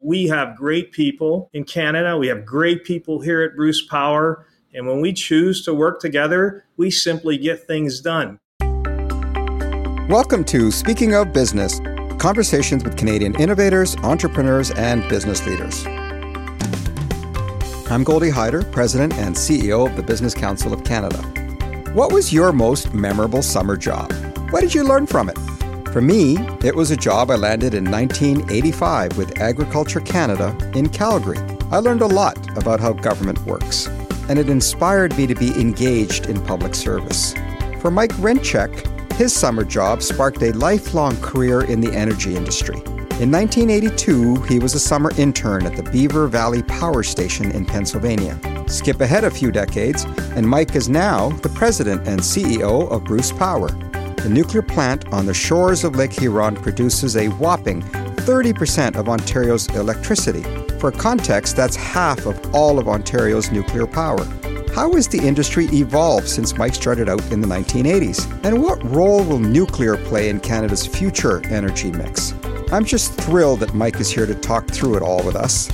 We have great people in Canada. We have great people here at Bruce Power. And when we choose to work together, we simply get things done. Welcome to Speaking of Business conversations with Canadian innovators, entrepreneurs, and business leaders. I'm Goldy Hyder, President and CEO of the Business Council of Canada. What was your most memorable summer job? What did you learn from it? For me, it was a job I landed in 1985 with Agriculture Canada in Calgary. I learned a lot about how government works, and it inspired me to be engaged in public service. For Mike Rencheck, his summer job sparked a lifelong career in the energy industry. In 1982, he was a summer intern at the Beaver Valley Power Station in Pennsylvania. Skip ahead a few decades, and Mike is now the president and CEO of Bruce Power. The nuclear plant on the shores of Lake Huron produces a whopping 30% of Ontario's electricity. For context, that's half of all of Ontario's nuclear power. How has the industry evolved since Mike started out in the 1980s? And what role will nuclear play in Canada's future energy mix? I'm just thrilled that Mike is here to talk through it all with us.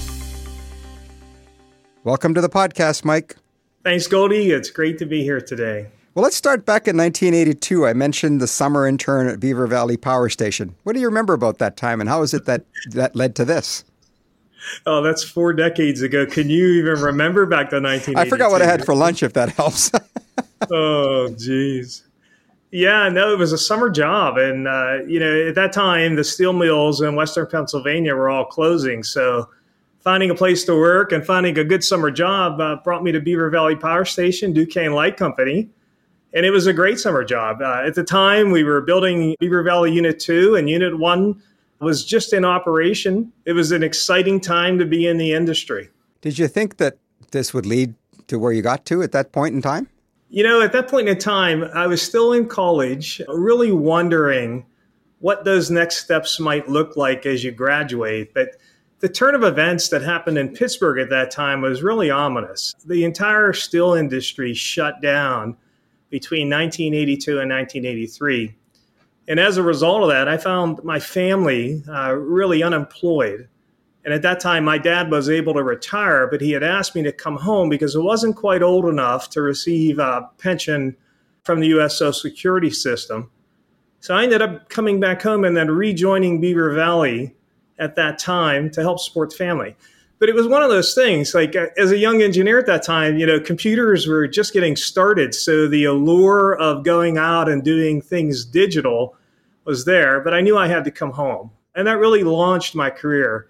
Welcome to the podcast, Mike. Thanks, Goldy. It's great to be here today. Well, let's start back in 1982. I mentioned the summer intern at Beaver Valley Power Station. What do you remember about that time, and how is it that that led to this? Oh, that's four decades ago. Can you even remember back to 1982? I forgot what I had for lunch, if that helps. oh, geez. Yeah, no, it was a summer job, and uh, you know, at that time, the steel mills in Western Pennsylvania were all closing. So, finding a place to work and finding a good summer job uh, brought me to Beaver Valley Power Station, Duquesne Light Company and it was a great summer job. Uh, at the time, we were building Beaver Valley Unit 2, and Unit 1 was just in operation. It was an exciting time to be in the industry. Did you think that this would lead to where you got to at that point in time? You know, at that point in time, I was still in college, really wondering what those next steps might look like as you graduate. But the turn of events that happened in Pittsburgh at that time was really ominous. The entire steel industry shut down between 1982 and 1983. And as a result of that, I found my family uh, really unemployed. And at that time, my dad was able to retire, but he had asked me to come home because I wasn't quite old enough to receive a pension from the U.S. Social Security system. So I ended up coming back home and then rejoining Beaver Valley at that time to help support the family but it was one of those things like uh, as a young engineer at that time you know computers were just getting started so the allure of going out and doing things digital was there but i knew i had to come home. And that really launched my career.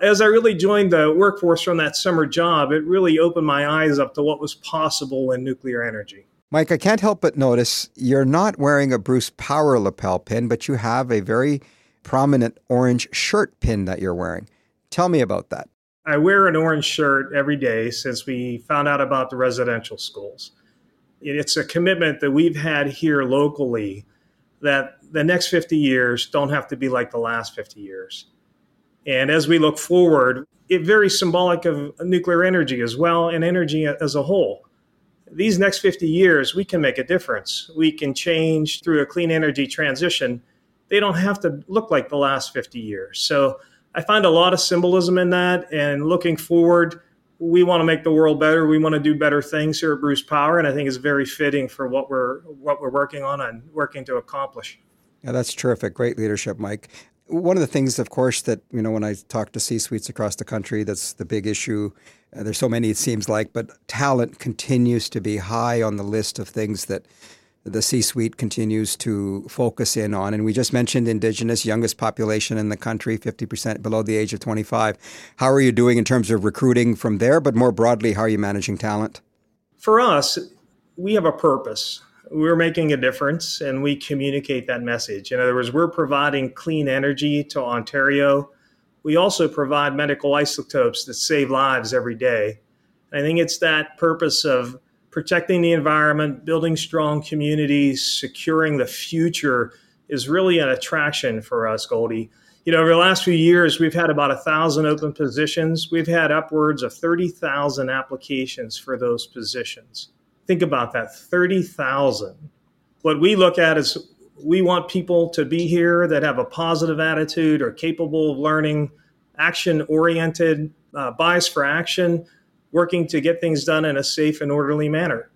As i really joined the workforce from that summer job it really opened my eyes up to what was possible in nuclear energy. Mike i can't help but notice you're not wearing a bruce power lapel pin but you have a very prominent orange shirt pin that you're wearing. Tell me about that I wear an orange shirt every day since we found out about the residential schools. It's a commitment that we've had here locally that the next 50 years don't have to be like the last 50 years. And as we look forward, it very symbolic of nuclear energy as well and energy as a whole. These next 50 years, we can make a difference. We can change through a clean energy transition. They don't have to look like the last 50 years. So I find a lot of symbolism in that. And looking forward, we want to make the world better. We want to do better things here at Bruce Power, and I think it's very fitting for what we're what we're working on and working to accomplish. Yeah, that's terrific. Great leadership, Mike. One of the things, of course, that you know when I talk to C-suites across the country, that's the big issue. Uh, there's so many, it seems like, but talent continues to be high on the list of things that the C suite continues to focus in on. And we just mentioned Indigenous, youngest population in the country, 50% below the age of 25. How are you doing in terms of recruiting from there? But more broadly, how are you managing talent? For us, we have a purpose. We're making a difference and we communicate that message. In other words, we're providing clean energy to Ontario. We also provide medical isotopes that save lives every day. I think it's that purpose of protecting the environment, building strong communities, securing the future is really an attraction for us, Goldy. You know, over the last few years, we've had about a thousand open positions. We've had upwards of 30,000 applications for those positions. Think about that 30,000. What we look at is we want people to be here that have a positive attitude, are capable of learning, action oriented, uh, bias for action, working to get things done in a safe and orderly manner.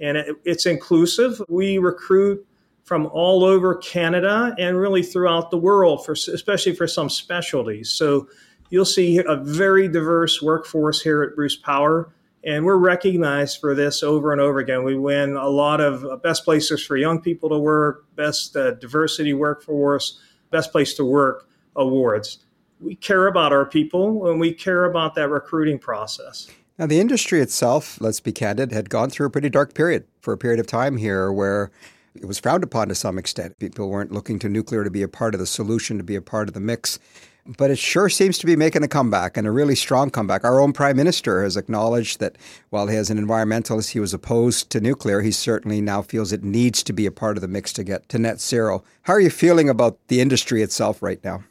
And it, it's inclusive. We recruit from all over Canada and really throughout the world, for, especially for some specialties. So you'll see a very diverse workforce here at Bruce Power. And we're recognized for this over and over again. We win a lot of uh, best places for young people to work, best uh, diversity workforce, best place to work awards. We care about our people and we care about that recruiting process. Now, the industry itself, let's be candid, had gone through a pretty dark period for a period of time here where it was frowned upon to some extent. People weren't looking to nuclear to be a part of the solution, to be a part of the mix. But it sure seems to be making a comeback and a really strong comeback. Our own prime minister has acknowledged that while he, as an environmentalist, he was opposed to nuclear, he certainly now feels it needs to be a part of the mix to get to net zero. How are you feeling about the industry itself right now?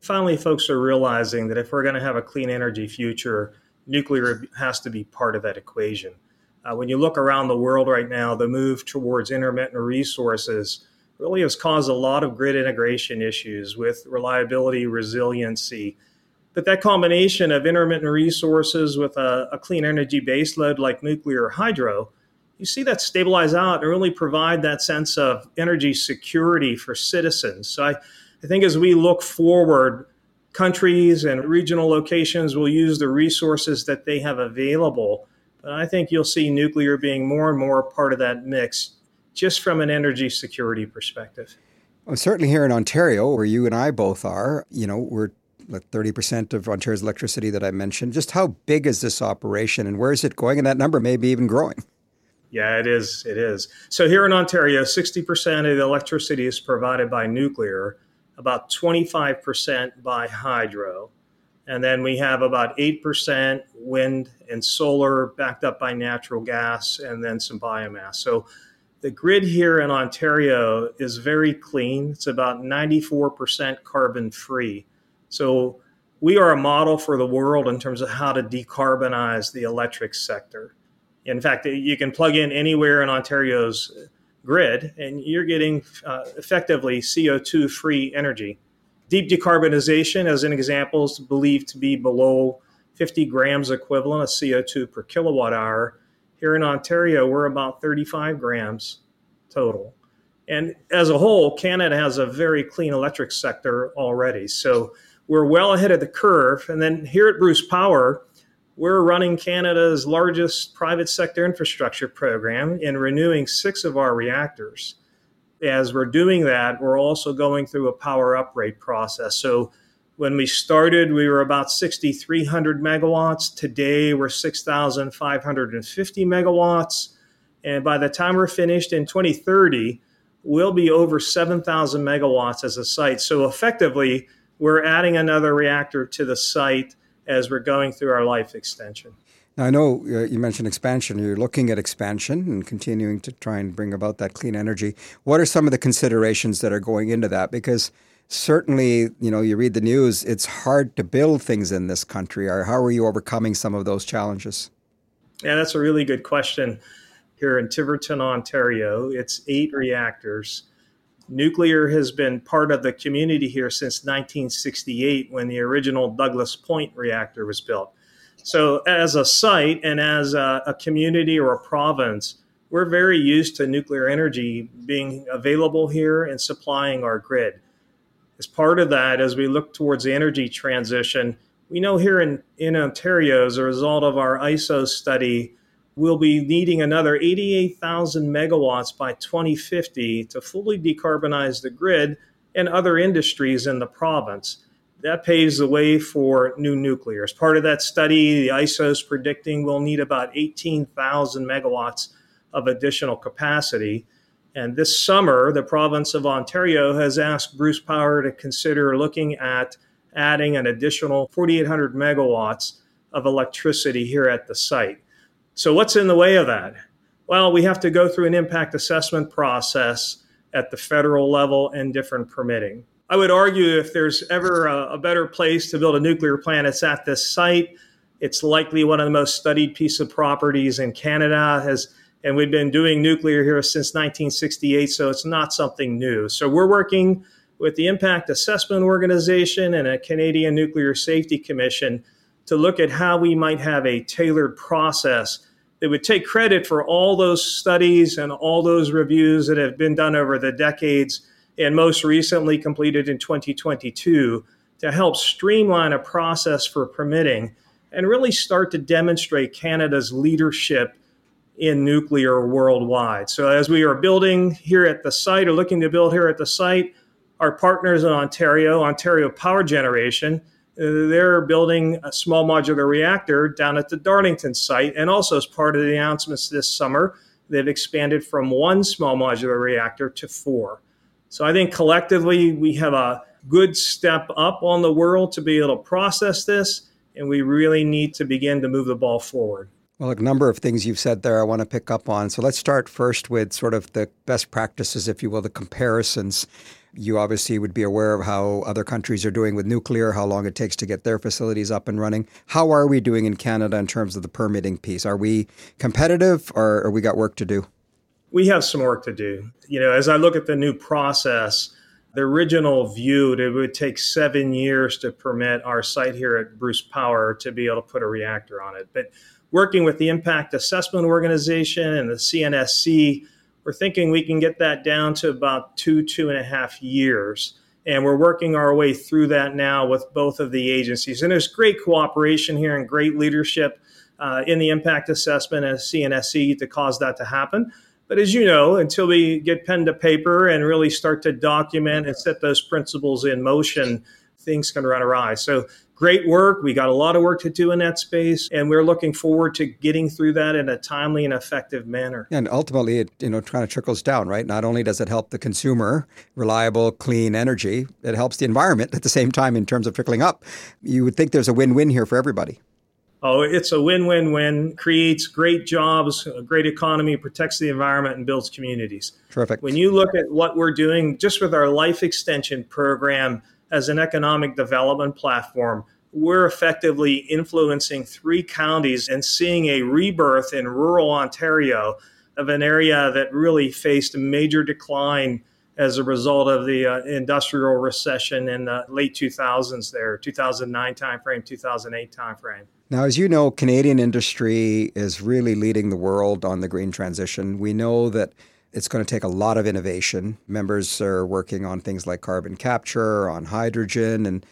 Finally, folks are realizing that if we're going to have a clean energy future, nuclear has to be part of that equation. Uh, when you look around the world right now, the move towards intermittent resources really has caused a lot of grid integration issues with reliability, resiliency. But that combination of intermittent resources with a, a clean energy baseload like nuclear or hydro, you see that stabilize out and really provide that sense of energy security for citizens. So I, I think as we look forward, countries and regional locations will use the resources that they have available but I think you'll see nuclear being more and more part of that mix just from an energy security perspective. Well, certainly here in Ontario, where you and I both are, you know, we're like 30% of Ontario's electricity that I mentioned. Just how big is this operation and where is it going? And that number may be even growing. Yeah, it is. It is. So here in Ontario, 60% of the electricity is provided by nuclear, about 25% by hydro. And then we have about 8% wind and solar backed up by natural gas and then some biomass. So the grid here in Ontario is very clean. It's about 94% carbon free. So we are a model for the world in terms of how to decarbonize the electric sector. In fact, you can plug in anywhere in Ontario's grid and you're getting uh, effectively CO2 free energy. Deep decarbonization, as an example, is believed to be below 50 grams equivalent of CO2 per kilowatt hour. Here in Ontario, we're about 35 grams total. And as a whole, Canada has a very clean electric sector already. So we're well ahead of the curve. And then here at Bruce Power, we're running Canada's largest private sector infrastructure program in renewing six of our reactors as we're doing that, we're also going through a power upgrade process. So when we started, we were about 6,300 megawatts. Today, we're 6,550 megawatts. And by the time we're finished in 2030, we'll be over 7,000 megawatts as a site. So effectively, we're adding another reactor to the site as we're going through our life extension. Now, I know uh, you mentioned expansion. You're looking at expansion and continuing to try and bring about that clean energy. What are some of the considerations that are going into that? Because certainly, you know, you read the news, it's hard to build things in this country. Or how are you overcoming some of those challenges? Yeah, that's a really good question. Here in Tiverton, Ontario, it's eight reactors. Nuclear has been part of the community here since 1968 when the original Douglas Point reactor was built. So, as a site and as a, a, community or a province, we're very used to nuclear energy being available here and supplying our grid. As part of that, as we look towards the energy transition, we know here in, in Ontario, as a result of our ISO study, we'll be needing another 88,000 megawatts by 2050 to fully decarbonize the grid and other industries in the province that paves the way for new nuclear. As part of that study, the ISO is predicting we'll need about 18,000 megawatts of additional capacity. And this summer, the province of Ontario has asked Bruce Power to consider looking at adding an additional 4,800 megawatts of electricity here at the site. So, what's in the way of that? Well, we have to go through an impact assessment process at the federal level and different permitting. I would argue if there's ever a, a, better place to build a nuclear plant, it's at this site. It's likely one of the most studied piece of properties in Canada. Has and we've been doing nuclear here since 1968, so it's not something new. So we're working with the Impact Assessment Organization and a Canadian Nuclear Safety Commission to look at how we might have a tailored process that would take credit for all those studies and all those reviews that have been done over the decades and most recently completed in 2022 to help streamline a process for permitting and really start to demonstrate Canada's leadership in nuclear worldwide. So, as we are building here at the site or looking to build here at the site, our partners in Ontario, Ontario Power Generation, they're building a small modular reactor down at the Darlington site. And also, as part of the announcements this summer, they've expanded from one small modular reactor to four. So, I think collectively we have a good step up on the world to be able to process this, and we really need to begin to move the ball forward. Well, a number of things you've said there I want to pick up on. So let's start first with sort of the best practices, if you will, the comparisons. You obviously would be aware of how other countries are doing with nuclear, how long it takes to get their facilities up and running. How are we doing in Canada in terms of the permitting piece? Are we competitive or, or we got work to do? We have some work to do. You know, as I look at the new process, the original view that it would take seven years to permit our site here at Bruce Power to be able to put a reactor on it. But working with the Impact Assessment Organization and the CNSC, we're thinking we can get that down to about two, two and a half years. And we're working our way through that now with both of the agencies. And there's great cooperation here and great leadership uh, in the impact assessment and CNSC to cause that to happen. But as you know, until we get pen to paper and really start to document and set those principles in motion, things can run awry. So great work. We got a lot of work to do in that space, and we're looking forward to getting through that in a timely and effective manner. And ultimately, it you know kind of trickles down, right? Not only does it help the consumer, reliable, clean energy, it helps the environment at the same time in terms of trickling up. You would think there's a win-win here for everybody. Oh, it's a win-win-win. Creates great jobs, a great economy, protects the environment, and builds communities. Terrific. When you look at what we're doing just with our life extension program as an economic development platform, we're effectively influencing three counties and seeing a rebirth in rural Ontario of an area that really faced a major decline as a result of the uh, industrial recession in the late 2000s there 2009 timeframe 2008 timeframe. Now as you know canadian industry is really leading the world on the green transition. We know that it's going to take a lot of innovation. Members are working on things like carbon capture, on hydrogen. And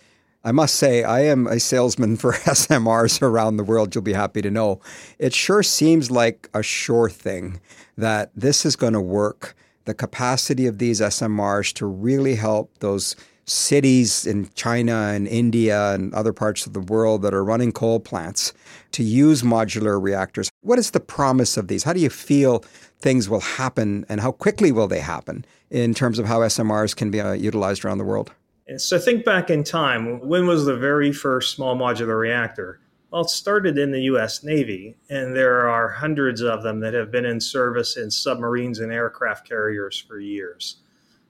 I must say, I am a salesman for SMRs around the world, you'll be happy to know. It sure seems like a sure thing that this is going to work. The capacity of these SMRs to really help those cities in China and India and other parts of the world that are running coal plants to use modular reactors. What is the promise of these? How do you feel things will happen and how quickly will they happen in terms of how SMRs can be uh, utilized around the world? So think back in time. When was the very first small modular reactor? Well, it started in the U.S. Navy, and there are hundreds of them that have been in service in submarines and aircraft carriers for years.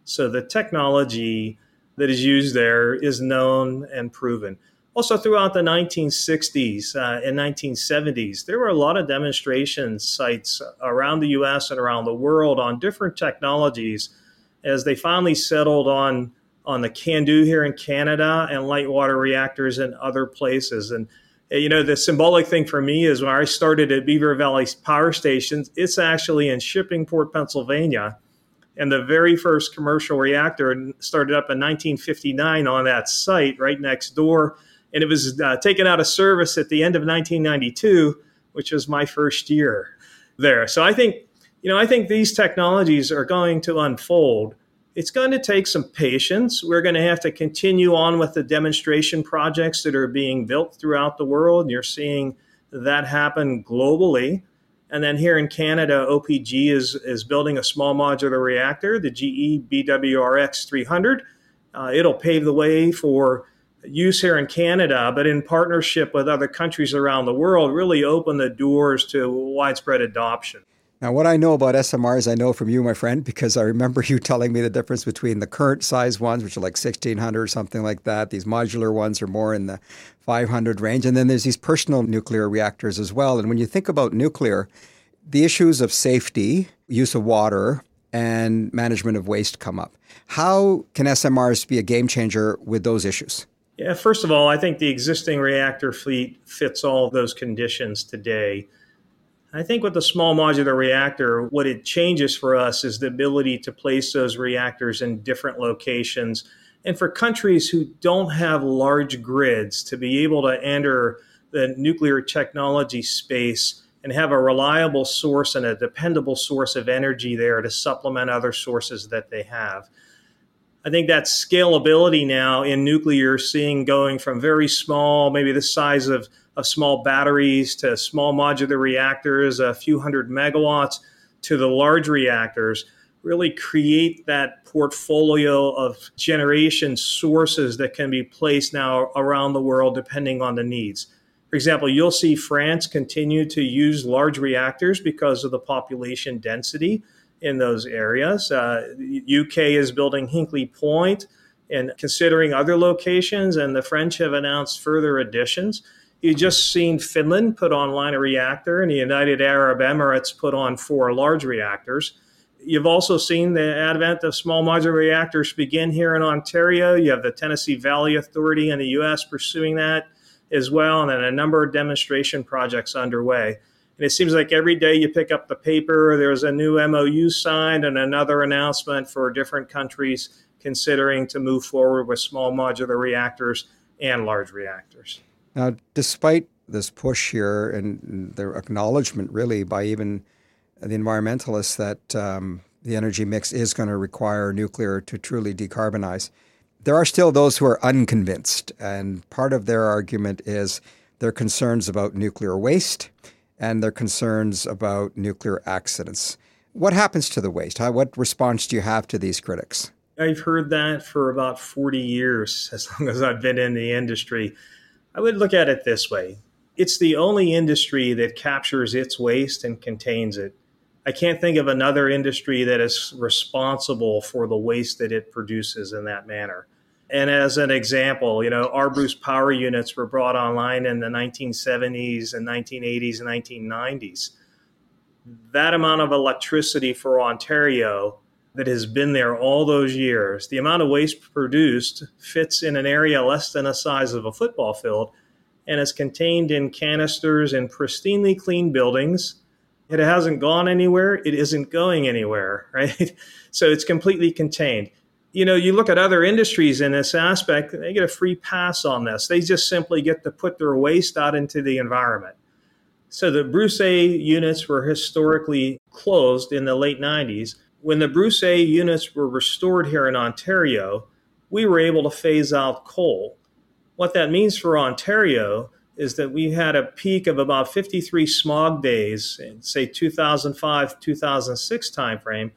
So the technology that is used there is known and proven. Also, throughout the 1960s uh, and 1970s, there were a lot of demonstration sites around the US and around the world on different technologies as they finally settled on, on the CANDU here in Canada and light water reactors in other places. And you know, the symbolic thing for me is when I started at Beaver Valley Power Stations, it's actually in Shippingport, Pennsylvania. And the very first commercial reactor started up in 1959 on that site right next door and it was uh, taken out of service at the end of 1992, which was my first year there. So I think, you know, I think these technologies are going to unfold. It's going to take some patience. We're going to have to continue on with the demonstration projects that are being built throughout the world. And you're seeing that happen globally. And then here in Canada, OPG is, is building a small modular reactor, the GE BWRX 300. Uh, it'll pave the way for use here in Canada, but in partnership with other countries around the world, really open the doors to widespread adoption. Now, what I know about SMRs, I know from you, my friend, because I remember you telling me the difference between the current size ones, which are like 1600 or something like that. These modular ones are more in the 500 range. And then there's these personal nuclear reactors as well. And when you think about nuclear, the issues of safety, use of water, and management of waste come up. How can SMRs be a game changer with those issues? Yeah, first of all, I think the existing reactor fleet fits all those conditions today. I think with the small modular reactor, what it changes for us is the ability to place those reactors in different locations. And for countries who don't have large grids, to be able to enter the nuclear technology space and have a reliable source and a dependable source of energy there to supplement other sources that they have. I think that scalability now in nuclear, seeing going from very small, maybe the size of, of small batteries to small modular reactors, a few hundred megawatts, to the large reactors, really create that portfolio of generation sources that can be placed now around the world depending on the needs. For example, you'll see France continue to use large reactors because of the population density in those areas. Uh, UK is building Hinkley Point and considering other locations, and the French have announced further additions. You've just seen Finland put online a reactor, and the United Arab Emirates put on four large reactors. You've also seen the advent of small modular reactors begin here in Ontario. You have the Tennessee Valley Authority in the U.S. pursuing that as well, and then a number of demonstration projects underway. And it seems like every day you pick up the paper, there's a new MOU signed and another announcement for different countries considering to move forward with small modular reactors and large reactors. Now, despite this push here and the acknowledgement, really, by even the environmentalists that um, the energy mix is going to require nuclear to truly decarbonize, there are still those who are unconvinced. And part of their argument is their concerns about nuclear waste and their concerns about nuclear accidents. What happens to the waste? How, what response do you have to these critics? I've heard that for about 40 years, as long as I've been in the industry. I would look at it this way it's the only industry that captures its waste and contains it. I can't think of another industry that is responsible for the waste that it produces in that manner. And as an example, you know, our Bruce power units were brought online in the 1970s and 1980s and 1990s. That amount of electricity for Ontario that has been there all those years, the amount of waste produced fits in an area less than the size of a football field and is contained in canisters in pristinely clean buildings. It hasn't gone anywhere. It isn't going anywhere, right? So it's completely contained you know, you look at other industries in this aspect, they get a free pass on this. They just simply get to put their waste out into the environment. So the Bruce A units were historically closed in the late 90s. When the Bruce A units were restored here in Ontario, we were able to phase out coal. What that means for Ontario is that we had a peak of about 53 smog days in, say, 2005 2006 timeframe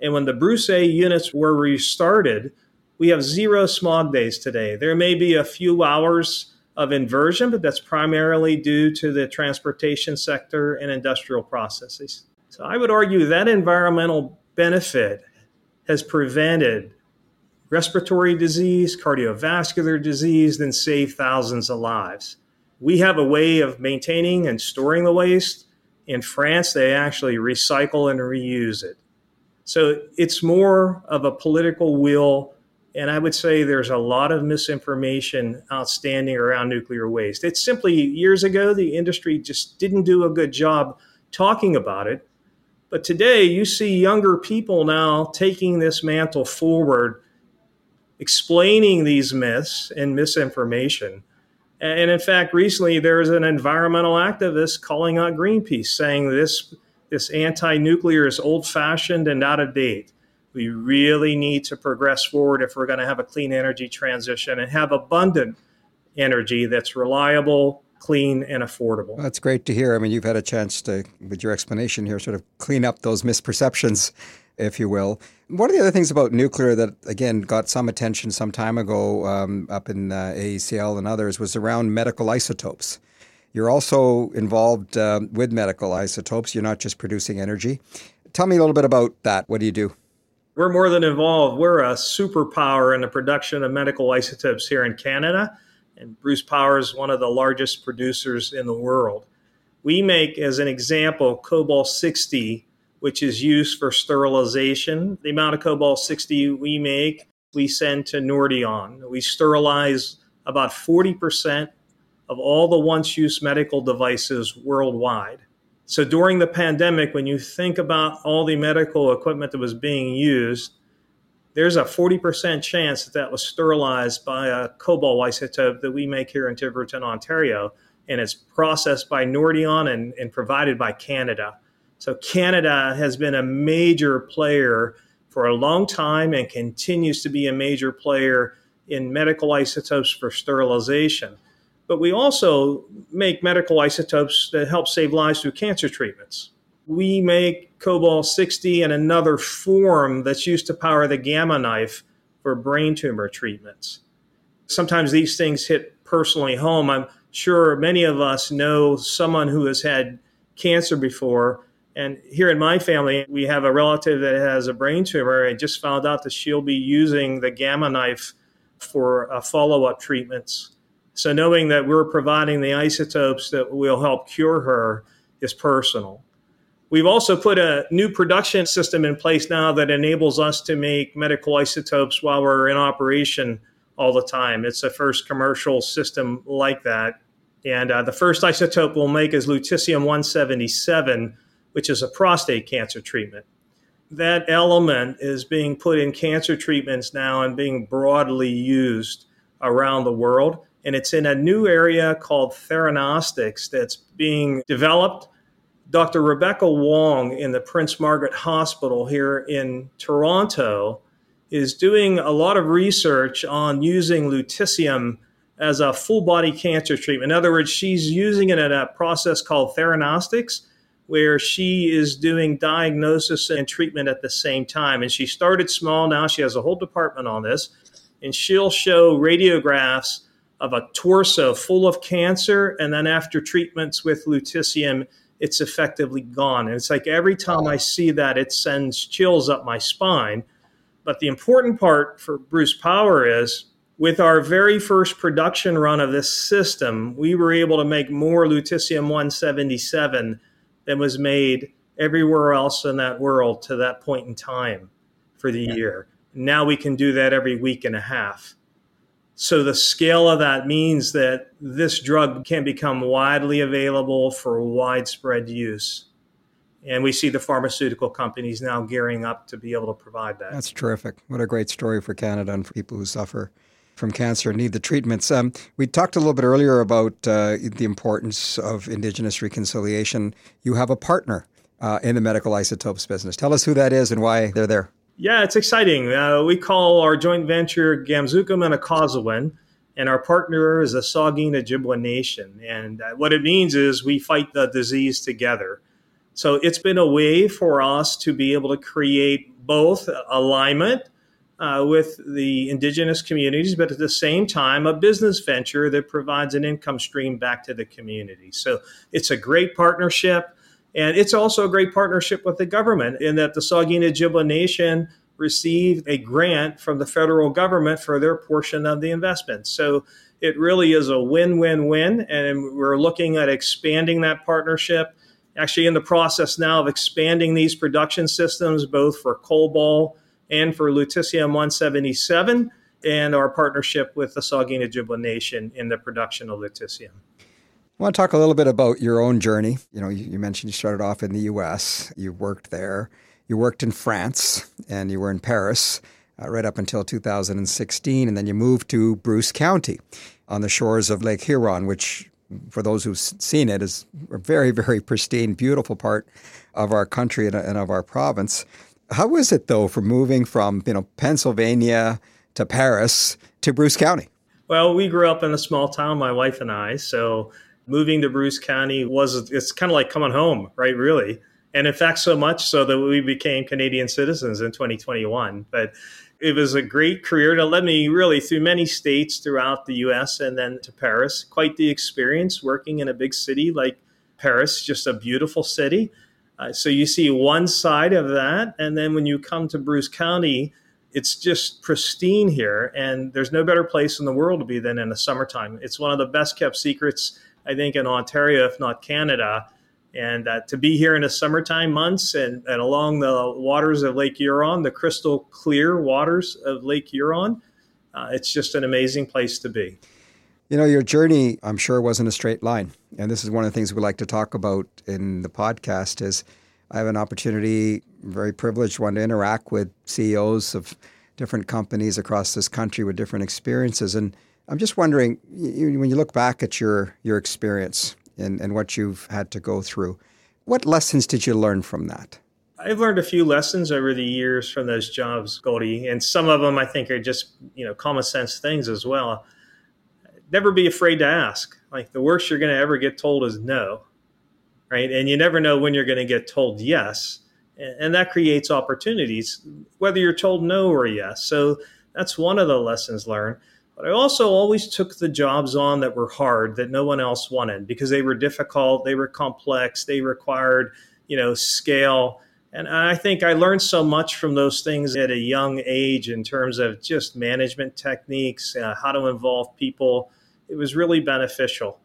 and when the Bruce A units were restarted, we have zero smog days today. There may be a few hours of inversion, but that's primarily due to the transportation sector and industrial processes. So I would argue that environmental benefit has prevented respiratory disease, cardiovascular disease, and saved thousands of lives. We have a way of maintaining and storing the waste. In France, they actually recycle and reuse it. So it's more of a political will. And I would say there's a lot of misinformation outstanding around nuclear waste. It's simply years ago, the industry just didn't do a good job talking about it. But today, you see younger people now taking this mantle forward, explaining these myths and misinformation. And in fact, recently there was an environmental activist calling out Greenpeace, saying this this anti nuclear is old fashioned and out of date. We really need to progress forward if we're going to have a clean energy transition and have abundant energy that's reliable, clean, and affordable. That's great to hear. I mean, you've had a chance to, with your explanation here, sort of clean up those misperceptions, if you will. One of the other things about nuclear that, again, got some attention some time ago um, up in uh, AECL and others was around medical isotopes. You're also involved um, with medical isotopes. You're not just producing energy. Tell me a little bit about that. What do you do? We're more than involved. We're a superpower in the production of medical isotopes here in Canada. And Bruce Power is one of the largest producers in the world. We make, as an example, cobalt 60 which is used for sterilization. The amount of cobalt 60 we make, we send to Nordion. We sterilize about 40% of all the once use medical devices worldwide. So during the pandemic, when you think about all the medical equipment that was being used, there's a 40% chance that that was sterilized by a cobalt isotope that we make here in Tiverton, Ontario, and it's processed by Nordion and, and provided by Canada. So Canada has been a major player for a long time and continues to be a major player in medical isotopes for sterilization. But we also make medical isotopes that help save lives through cancer treatments. We make cobalt 60 and another form that's used to power the gamma knife for brain tumor treatments. Sometimes these things hit personally home. I'm sure many of us know someone who has had cancer before and here in my family, we have a relative that has a brain tumor and just found out that she'll be using the gamma knife for uh, follow up treatments. So, knowing that we're providing the isotopes that will help cure her is personal. We've also put a new production system in place now that enables us to make medical isotopes while we're in operation all the time. It's the first commercial system like that. And uh, the first isotope we'll make is lutetium 177 which is a prostate cancer treatment. That element is being put in cancer treatments now and being broadly used around the world. And it's in a new area called theranostics that's being developed. Dr. Rebecca Wong in the Prince Margaret Hospital here in Toronto is doing a lot of research on using lutetium as a full body cancer treatment. In other words, she's using it in a process called theranostics, where she is doing diagnosis and treatment at the same time. And she started small. Now she has a whole department on this. And she'll show radiographs of a torso full of cancer. And then after treatments with lutetium, it's effectively gone. And it's like every time I see that, it sends chills up my spine. But the important part for Bruce Power is with our very first production run of this system, we were able to make more lutetium 177 than was made everywhere else in that world to that point in time for the yeah. year. Now we can do that every week and a half. So the scale of that means that this drug can become widely available for widespread use. And we see the pharmaceutical companies now gearing up to be able to provide that. That's terrific. What a great story for Canada and for people who suffer from cancer and need the treatments. Um, we talked a little bit earlier about uh, the importance of Indigenous reconciliation. You have a partner uh, in the medical isotopes business. Tell us who that is and why they're there. Yeah, it's exciting. Uh, we call our joint venture Gamzook'aamin and and our partner is the Saugeen Ojibwa Nation. And uh, what it means is we fight the disease together. So it's been a way for us to be able to create both alignment uh, with the indigenous communities, but at the same time, a business venture that provides an income stream back to the community. So it's a great partnership. And it's also a great partnership with the government in that the Saugeen Ojibwa Nation received a grant from the federal government for their portion of the investment. So it really is a win win win. And we're looking at expanding that partnership. Actually, in the process now of expanding these production systems, both for cobalt and for Lutetium 177 and our partnership with the Saugeen Ojibwa Nation in the production of lutetium. I want to talk a little bit about your own journey. You know, you, mentioned you started off in the U.S., you worked there, you worked in France, and you were in Paris uh, right up until 2016, and then you moved to Bruce County on the shores of Lake Huron, which, for those who've seen it, is a very, very pristine, beautiful part of our country and, of our province. How was it though from moving from you know Pennsylvania to Paris to Bruce County? Well, we grew up in a small town, my wife and I. So moving to Bruce County was it's kind of like coming home, right? Really, and in fact, so much so that we became Canadian citizens in 2021. But it was a great career that led me really through many states throughout the U.S. and then to Paris. Quite the experience working in a big city like Paris, just a beautiful city. Uh, so you see one side of that, and then when you come to Bruce County, it's just pristine here, and there's no better place in the world to be than in the summertime. It's one of the best kept secrets, I think, in Ontario, if not Canada, And uh, to be here in the summertime months and, and along the waters of Lake Huron, the crystal clear waters of Lake Huron, uh, it's just an amazing place to be. You know, your journey, I'm sure, wasn't a straight line. And this is one of the things we like to talk about in the podcast is I have an opportunity, very privileged one, to interact with CEOs of different companies across this country with different experiences. And I'm just wondering, when you look back at your, your experience and, and what you've had to go through, what lessons did you learn from that? I've learned a few lessons over the years from those jobs, Goldy, and some of them I think are just you know common sense things as well. Never be afraid to ask. Like the worst you're going to ever get told is no, right? And you never know when you're going to get told yes, and that creates opportunities, whether you're told no or yes. So that's one of the lessons learned. But I also always took the jobs on that were hard that no one else wanted because they were difficult, they were complex, they required you know scale and I think I learned so much from those things at a young age in terms of just management techniques, uh, how to involve people. It was really beneficial.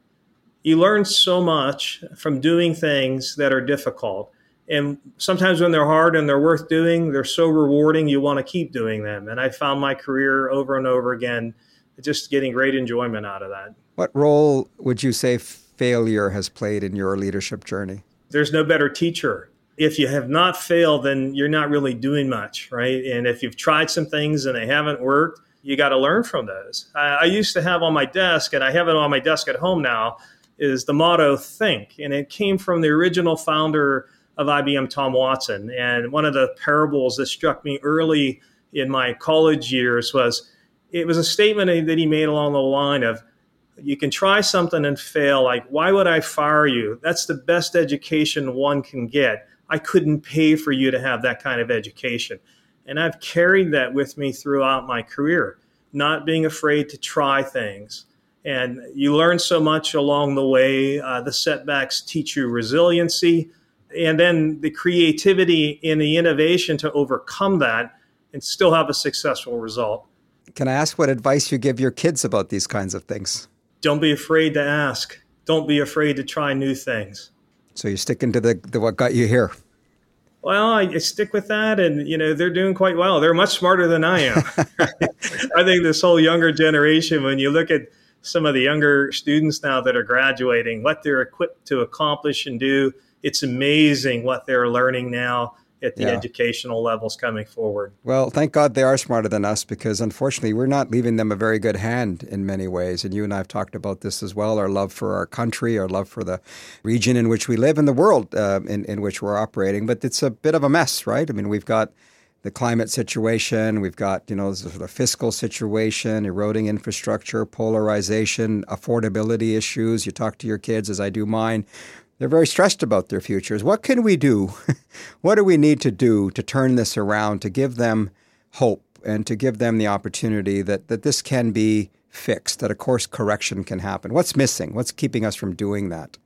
You learn so much from doing things that are difficult. And sometimes when they're hard and they're worth doing, they're so rewarding, you want to keep doing them. And I found my career over and over again just getting great enjoyment out of that. What role would you say failure has played in your leadership journey? There's no better teacher if you have not failed, then you're not really doing much, right? And if you've tried some things and they haven't worked, you got to learn from those. I, I, used to have on my desk, and I have it on my desk at home now, is the motto "Think," and it came from the original founder of IBM, Tom Watson. And one of the parables that struck me early in my college years was it was a statement that he made along the line of you can try something and fail like why would i fire you that's the best education one can get I couldn't pay for you to have that kind of education. And I've carried that with me throughout my career, not being afraid to try things. And you learn so much along the way. Uh, the setbacks teach you resiliency, and then the creativity and the innovation to overcome that and still have a successful result. Can I ask what advice you give your kids about these kinds of things? Don't be afraid to ask. Don't be afraid to try new things. So you're sticking to the, the what got you here. Well, I stick with that, and you know they're doing quite well. They're much smarter than I am. I think this whole younger generation, when you look at some of the younger students now that are graduating, what they're equipped to accomplish and do, it's amazing what they're learning now at the yeah. educational levels coming forward. Well, thank God they are smarter than us because unfortunately we're not leaving them a very good hand in many ways. And you and I have talked about this as well our love for our country, our love for the region in which we live and the world uh, in, in which we're operating. But it's a bit of a mess, right? I mean, we've got the climate situation, we've got, you know, the sort of fiscal situation, eroding infrastructure, polarization, affordability issues. You talk to your kids, as I do mine they're very stressed about their futures. What can we do? what do we need to do to turn this around, to give them hope and to give them the opportunity that, that this can be fixed, that a course correction can happen? What's missing? What's keeping us from doing that?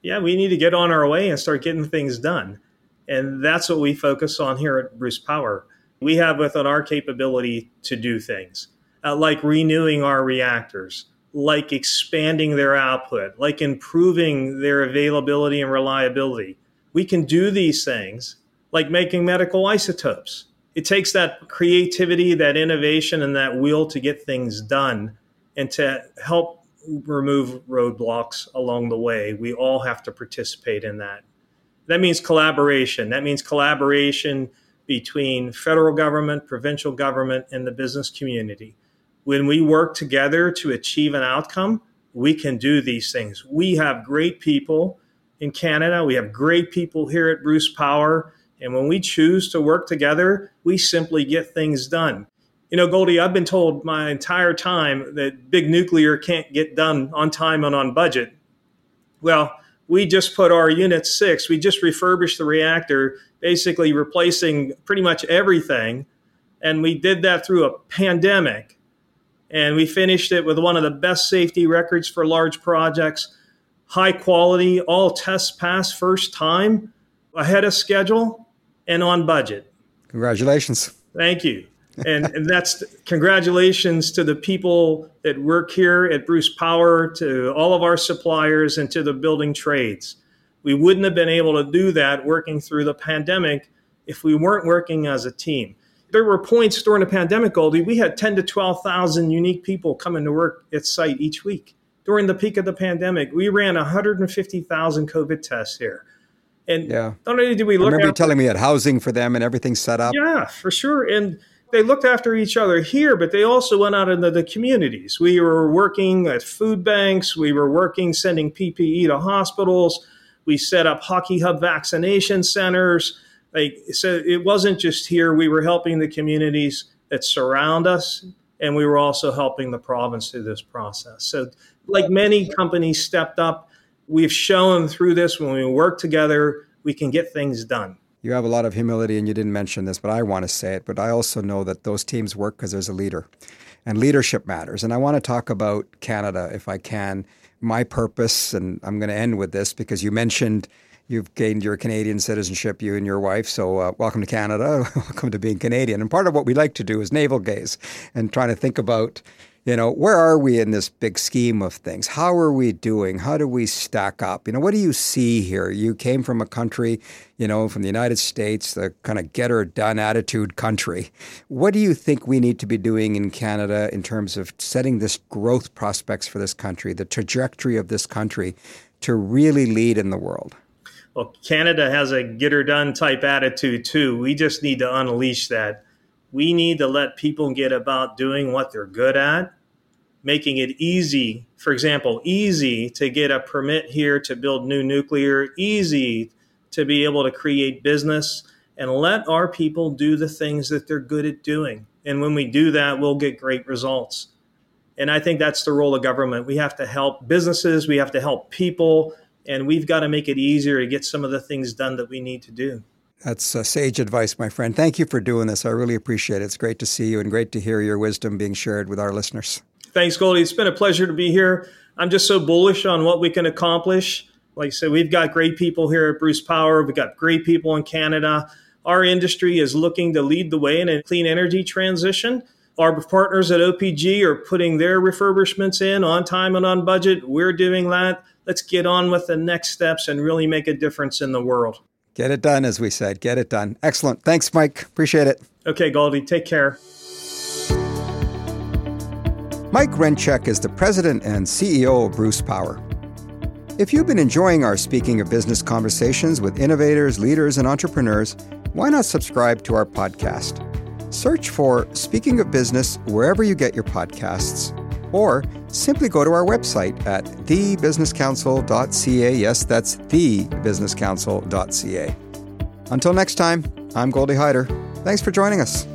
Yeah, we need to get on our way and start getting things done. And that's what we focus on here at Bruce Power. We have within our capability to do things, uh, like renewing our reactors, like expanding their output, like improving their availability and reliability. We can do these things like making medical isotopes. It takes that creativity, that innovation, and that will to get things done and to help remove roadblocks along the way. We all have to participate in that. That means collaboration. That means collaboration between federal government, provincial government, and the business community when we work together to achieve an outcome, we can do these things. We have great people in Canada. We have great people here at Bruce Power. And when we choose to work together, we simply get things done. You know, Goldy, I've been told my entire time that big nuclear can't get done on time and on budget. Well, we just put our unit six, we just refurbished the reactor, basically replacing pretty much everything. And we did that through a pandemic and we finished it with one of the best safety records for large projects, high quality, all tests passed first time, ahead of schedule, and on budget. Congratulations. Thank you. And, and that's congratulations to the people that work here at Bruce Power, to all of our suppliers, and to the building trades. We wouldn't have been able to do that working through the pandemic if we weren't working as a team. There were points during the pandemic, Goldy, we had 10 to 12,000 unique people coming to work at site each week. During the peak of the pandemic, we ran 150,000 COVID tests here. And yeah. not only did we look I remember you telling me had housing for them and everything set up. Yeah, for sure. And they looked after each other here, but they also went out into the communities. We were working at food banks. We were working sending PPE to hospitals. We set up hockey hub vaccination centers. Like so, it wasn't just here. We were helping the communities that surround us, and we were also helping the province through this process. So, like many companies stepped up, we've shown through this when we work together, we can get things done you have a lot of humility and you didn't mention this, but I want to say it. But I also know that those teams work because there's a leader and leadership matters. And I want to talk about Canada if I can. My purpose, and I'm going to end with this because you mentioned you've gained your Canadian citizenship, you and your wife. So, uh, welcome to Canada. welcome to being Canadian. And part of what we like to do is navel gaze and trying to think about you know, where are we in this big scheme of things? How are we doing? How do we stack up? You know, what do you see here? You came from a country, you know, from the United States, the kind of get her done attitude country. What do you think we need to be doing in Canada in terms of setting this growth prospects for this country, the trajectory of this country to really lead in the world? Well, Canada has a get her done type attitude too. We just need to unleash that we need to let people get about doing what they're good at, making it easy. For example, easy to get a permit here to build new nuclear, easy to be able to create business, and let our people do the things that they're good at doing. And when we do that, we'll get great results. And I think that's the role of government. We have to help businesses, we have to help people, and we've got to make it easier to get some of the things done that we need to do. That's uh, sage advice, my friend. Thank you for doing this. I really appreciate it. It's great to see you and great to hear your wisdom being shared with our listeners. Thanks, Goldy. It's been a pleasure to be here. I'm just so bullish on what we can accomplish. Like I said, we've got great people here at Bruce Power. We've got great people in Canada. Our industry is looking to lead the way in a clean energy transition. Our partners at OPG are putting their refurbishments in on time and on budget. We're doing that. Let's get on with the next steps and really make a difference in the world. Get it done, as we said. Get it done. Excellent. Thanks, Mike. Appreciate it. Okay, Goldy. Take care. Mike Rencheck is the president and CEO of Bruce Power. If you've been enjoying our Speaking of Business conversations with innovators, leaders, and entrepreneurs, why not subscribe to our podcast? Search for Speaking of Business wherever you get your podcasts or simply go to our website at thebusinesscouncil.ca. Yes, that's thebusinesscouncil.ca. Until next time, I'm Goldy Hyder. Thanks for joining us.